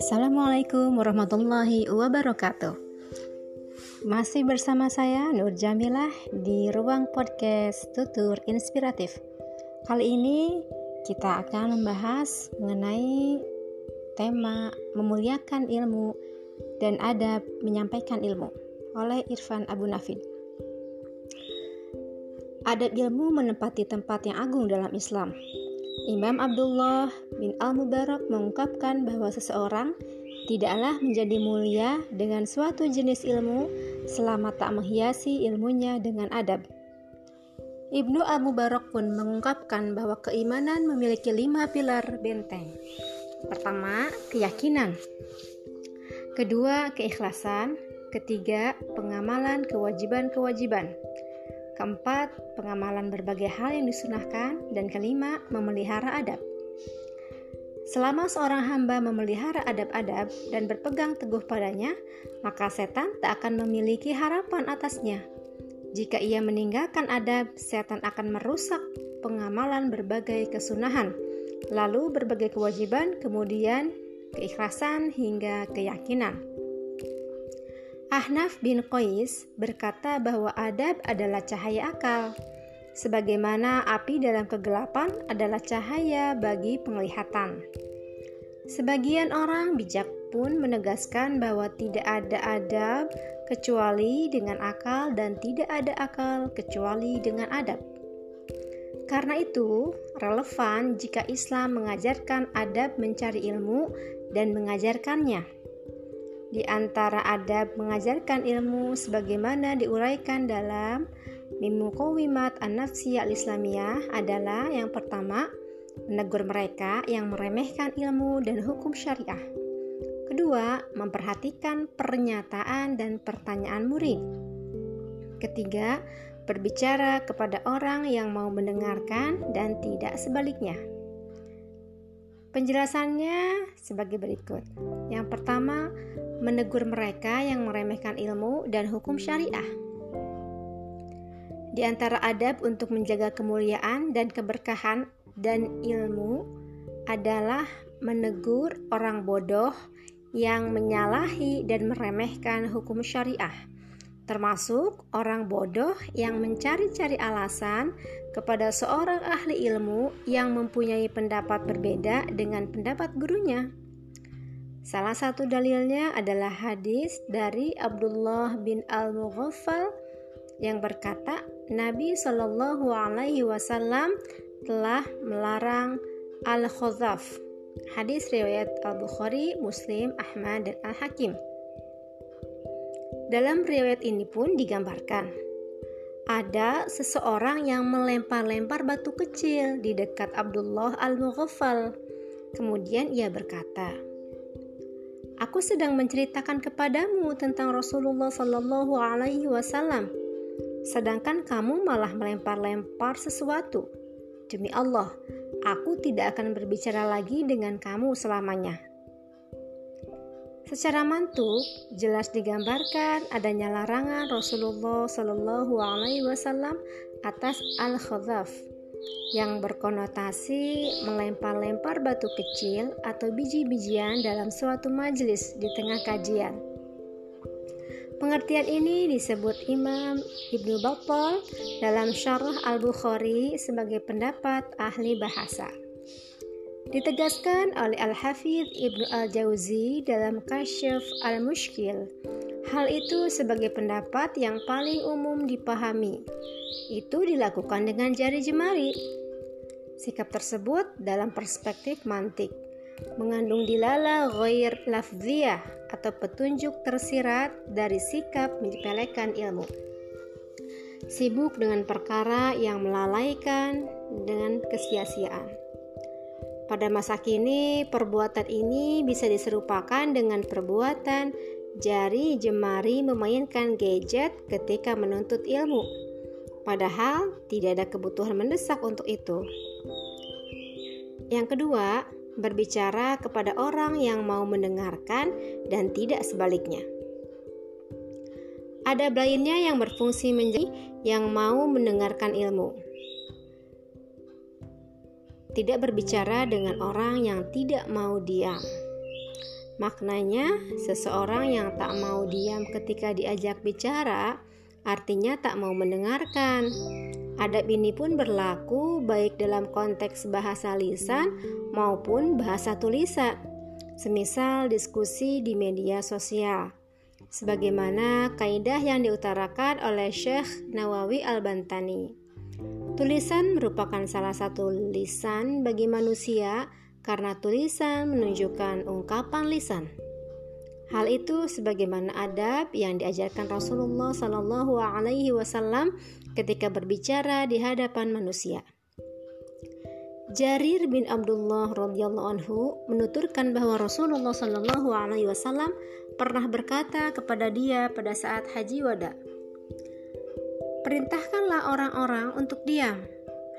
Assalamualaikum warahmatullahi wabarakatuh. Masih bersama saya Nur Jamilah di ruang podcast Tutur Inspiratif. Kali ini kita akan membahas mengenai tema memuliakan ilmu dan adab menyampaikan ilmu oleh Irfan Abu Nafid. Adab ilmu menempati tempat yang agung dalam Islam. Imam Abdullah bin Al-Mubarak mengungkapkan bahwa seseorang tidaklah menjadi mulia dengan suatu jenis ilmu selama tak menghiasi ilmunya dengan adab. Ibnu Al-Mubarak pun mengungkapkan bahwa keimanan memiliki lima pilar benteng. Pertama, keyakinan. Kedua, keikhlasan. Ketiga, pengamalan kewajiban-kewajiban. Keempat, pengamalan berbagai hal yang disunahkan. Dan kelima, memelihara adab. Selama seorang hamba memelihara adab-adab dan berpegang teguh padanya, maka setan tak akan memiliki harapan atasnya. Jika ia meninggalkan adab, setan akan merusak pengamalan berbagai kesunahan, lalu berbagai kewajiban, kemudian keikhlasan hingga keyakinan. Ahnaf bin Qais berkata bahwa adab adalah cahaya akal, sebagaimana api dalam kegelapan adalah cahaya bagi penglihatan. Sebagian orang bijak pun menegaskan bahwa tidak ada adab kecuali dengan akal dan tidak ada akal kecuali dengan adab. Karena itu, relevan jika Islam mengajarkan adab mencari ilmu dan mengajarkannya. Di antara adab mengajarkan ilmu sebagaimana diuraikan dalam Mimukowimat An-Nafsiyah Al-Islamiyah adalah yang pertama, menegur mereka yang meremehkan ilmu dan hukum syariah. Kedua, memperhatikan pernyataan dan pertanyaan murid. Ketiga, berbicara kepada orang yang mau mendengarkan dan tidak sebaliknya. Penjelasannya sebagai berikut. Yang pertama, menegur mereka yang meremehkan ilmu dan hukum syariah. Di antara adab untuk menjaga kemuliaan dan keberkahan dan ilmu adalah menegur orang bodoh yang menyalahi dan meremehkan hukum syariah, termasuk orang bodoh yang mencari-cari alasan kepada seorang ahli ilmu yang mempunyai pendapat berbeda dengan pendapat gurunya. Salah satu dalilnya adalah hadis dari Abdullah bin Al-Mughaffal yang berkata, Nabi Shallallahu alaihi wasallam telah melarang al-khazaf. Hadis riwayat Al-Bukhari, Muslim, Ahmad, dan Al-Hakim. Dalam riwayat ini pun digambarkan ada seseorang yang melempar-lempar batu kecil di dekat Abdullah al-Mughaffal. Kemudian ia berkata, Aku sedang menceritakan kepadamu tentang Rasulullah Shallallahu Alaihi Wasallam, sedangkan kamu malah melempar-lempar sesuatu. Demi Allah, aku tidak akan berbicara lagi dengan kamu selamanya. Secara mantuk, jelas digambarkan adanya larangan Rasulullah Shallallahu Alaihi Wasallam atas al-khazaf yang berkonotasi melempar-lempar batu kecil atau biji-bijian dalam suatu majelis di tengah kajian. Pengertian ini disebut Imam Ibnu Battal dalam Syarah Al-Bukhari sebagai pendapat ahli bahasa. Ditegaskan oleh Al-Hafidh Ibnu Al-Jauzi dalam Kasyaf Al-Mushkil. Hal itu sebagai pendapat yang paling umum dipahami itu dilakukan dengan jari jemari. Sikap tersebut dalam perspektif mantik mengandung dilala ghair lafziyah atau petunjuk tersirat dari sikap menyepelekan ilmu. Sibuk dengan perkara yang melalaikan dengan kesia-siaan. Pada masa kini, perbuatan ini bisa diserupakan dengan perbuatan jari jemari memainkan gadget ketika menuntut ilmu Padahal tidak ada kebutuhan mendesak untuk itu. Yang kedua, berbicara kepada orang yang mau mendengarkan dan tidak sebaliknya. Ada lainnya yang berfungsi menjadi yang mau mendengarkan ilmu. Tidak berbicara dengan orang yang tidak mau diam. Maknanya, seseorang yang tak mau diam ketika diajak bicara artinya tak mau mendengarkan. Adab ini pun berlaku baik dalam konteks bahasa lisan maupun bahasa tulisan, semisal diskusi di media sosial. Sebagaimana kaidah yang diutarakan oleh Syekh Nawawi Al-Bantani. Tulisan merupakan salah satu lisan bagi manusia karena tulisan menunjukkan ungkapan lisan. Hal itu sebagaimana adab yang diajarkan Rasulullah Shallallahu Alaihi Wasallam ketika berbicara di hadapan manusia. Jarir bin Abdullah radhiyallahu anhu menuturkan bahwa Rasulullah Shallallahu alaihi wasallam pernah berkata kepada dia pada saat haji wada, "Perintahkanlah orang-orang untuk diam."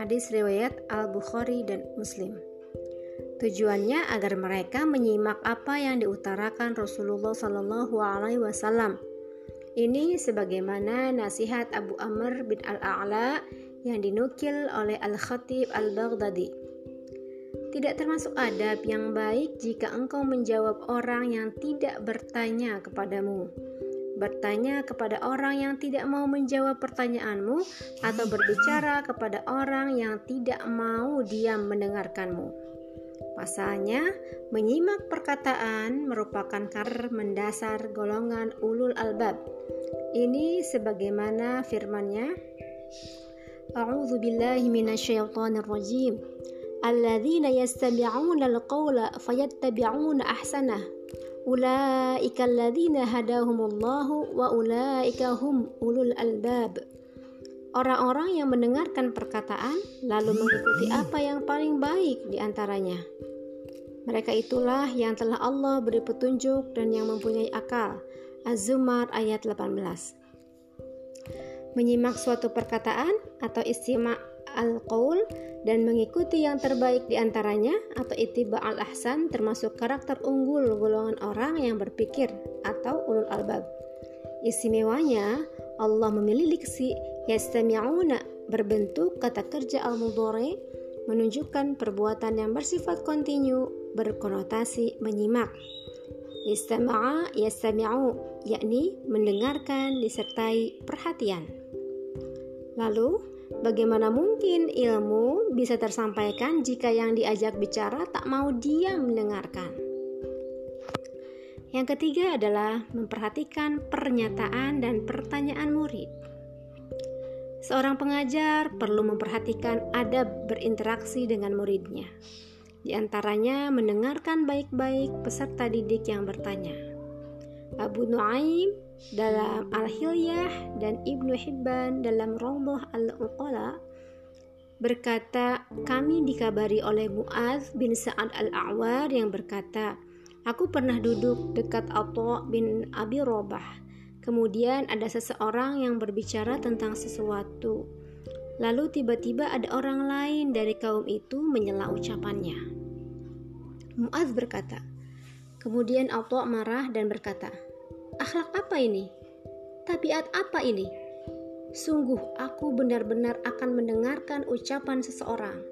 Hadis riwayat Al-Bukhari dan Muslim. Tujuannya agar mereka menyimak apa yang diutarakan Rasulullah Shallallahu Alaihi Wasallam. Ini sebagaimana nasihat Abu Amr bin Al-A'la yang dinukil oleh Al-Khatib Al-Baghdadi. Tidak termasuk adab yang baik jika engkau menjawab orang yang tidak bertanya kepadamu. Bertanya kepada orang yang tidak mau menjawab pertanyaanmu, atau berbicara kepada orang yang tidak mau diam mendengarkanmu. Pasalnya, menyimak perkataan merupakan kar mendasar golongan ulul albab. Ini sebagaimana firman-Nya, A'udzu billahi minasyaitonir rajim. Alladzina yastami'una al-qawla fayattabi'una ahsanah. Ulaika alladzina hadahumullahu wa ulaika hum ulul albab. Orang-orang yang mendengarkan perkataan lalu mengikuti apa yang paling baik di antaranya. Mereka itulah yang telah Allah beri petunjuk dan yang mempunyai akal. Az-Zumar ayat 18. Menyimak suatu perkataan atau istimak al-qaul dan mengikuti yang terbaik di antaranya atau itiba al-ahsan termasuk karakter unggul golongan orang yang berpikir atau ulul albab. Istimewanya, Allah memilih diksi yastami'una berbentuk kata kerja al-mudhari menunjukkan perbuatan yang bersifat kontinu berkonotasi menyimak. Istama'a yastami'u yakni mendengarkan disertai perhatian. Lalu, bagaimana mungkin ilmu bisa tersampaikan jika yang diajak bicara tak mau diam mendengarkan? Yang ketiga adalah memperhatikan pernyataan dan pertanyaan murid. Seorang pengajar perlu memperhatikan adab berinteraksi dengan muridnya. Di antaranya mendengarkan baik-baik peserta didik yang bertanya. Abu Nuaim dalam Al-Hilyah dan Ibnu Hibban dalam Rawdah Al-Uqala berkata, kami dikabari oleh Muaz bin Sa'ad Al-A'war yang berkata, Aku pernah duduk dekat Atha bin Abi Robah Kemudian ada seseorang yang berbicara tentang sesuatu. Lalu tiba-tiba ada orang lain dari kaum itu menyela ucapannya. Muaz berkata, kemudian Auto marah dan berkata, Akhlak apa ini? Tabiat apa ini? Sungguh aku benar-benar akan mendengarkan ucapan seseorang.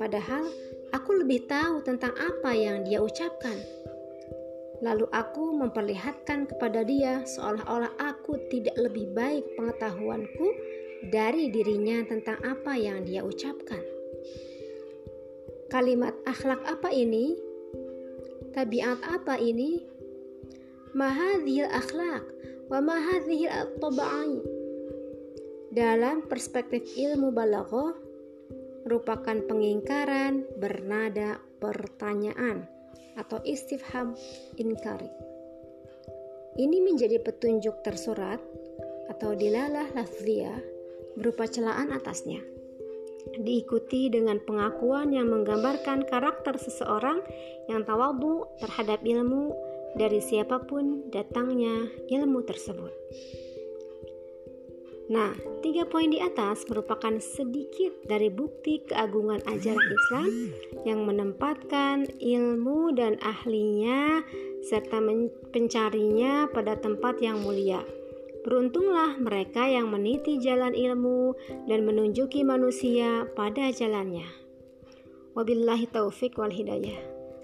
Padahal aku lebih tahu tentang apa yang dia ucapkan. Lalu aku memperlihatkan kepada dia seolah-olah aku tidak lebih baik pengetahuanku dari dirinya tentang apa yang dia ucapkan. Kalimat akhlak apa ini? Tabiat apa ini? Mahadhil akhlak wa mahadhil tabai. Dalam perspektif ilmu balaghah merupakan pengingkaran bernada pertanyaan atau istifham inkari. Ini menjadi petunjuk tersurat atau dilalah lafziyah berupa celaan atasnya. Diikuti dengan pengakuan yang menggambarkan karakter seseorang yang tawadu terhadap ilmu dari siapa pun datangnya ilmu tersebut. Nah, tiga poin di atas merupakan sedikit dari bukti keagungan ajaran Islam yang menempatkan ilmu dan ahlinya serta pencarinya pada tempat yang mulia. Beruntunglah mereka yang meniti jalan ilmu dan menunjuki manusia pada jalannya. Wabillahi taufik wal hidayah.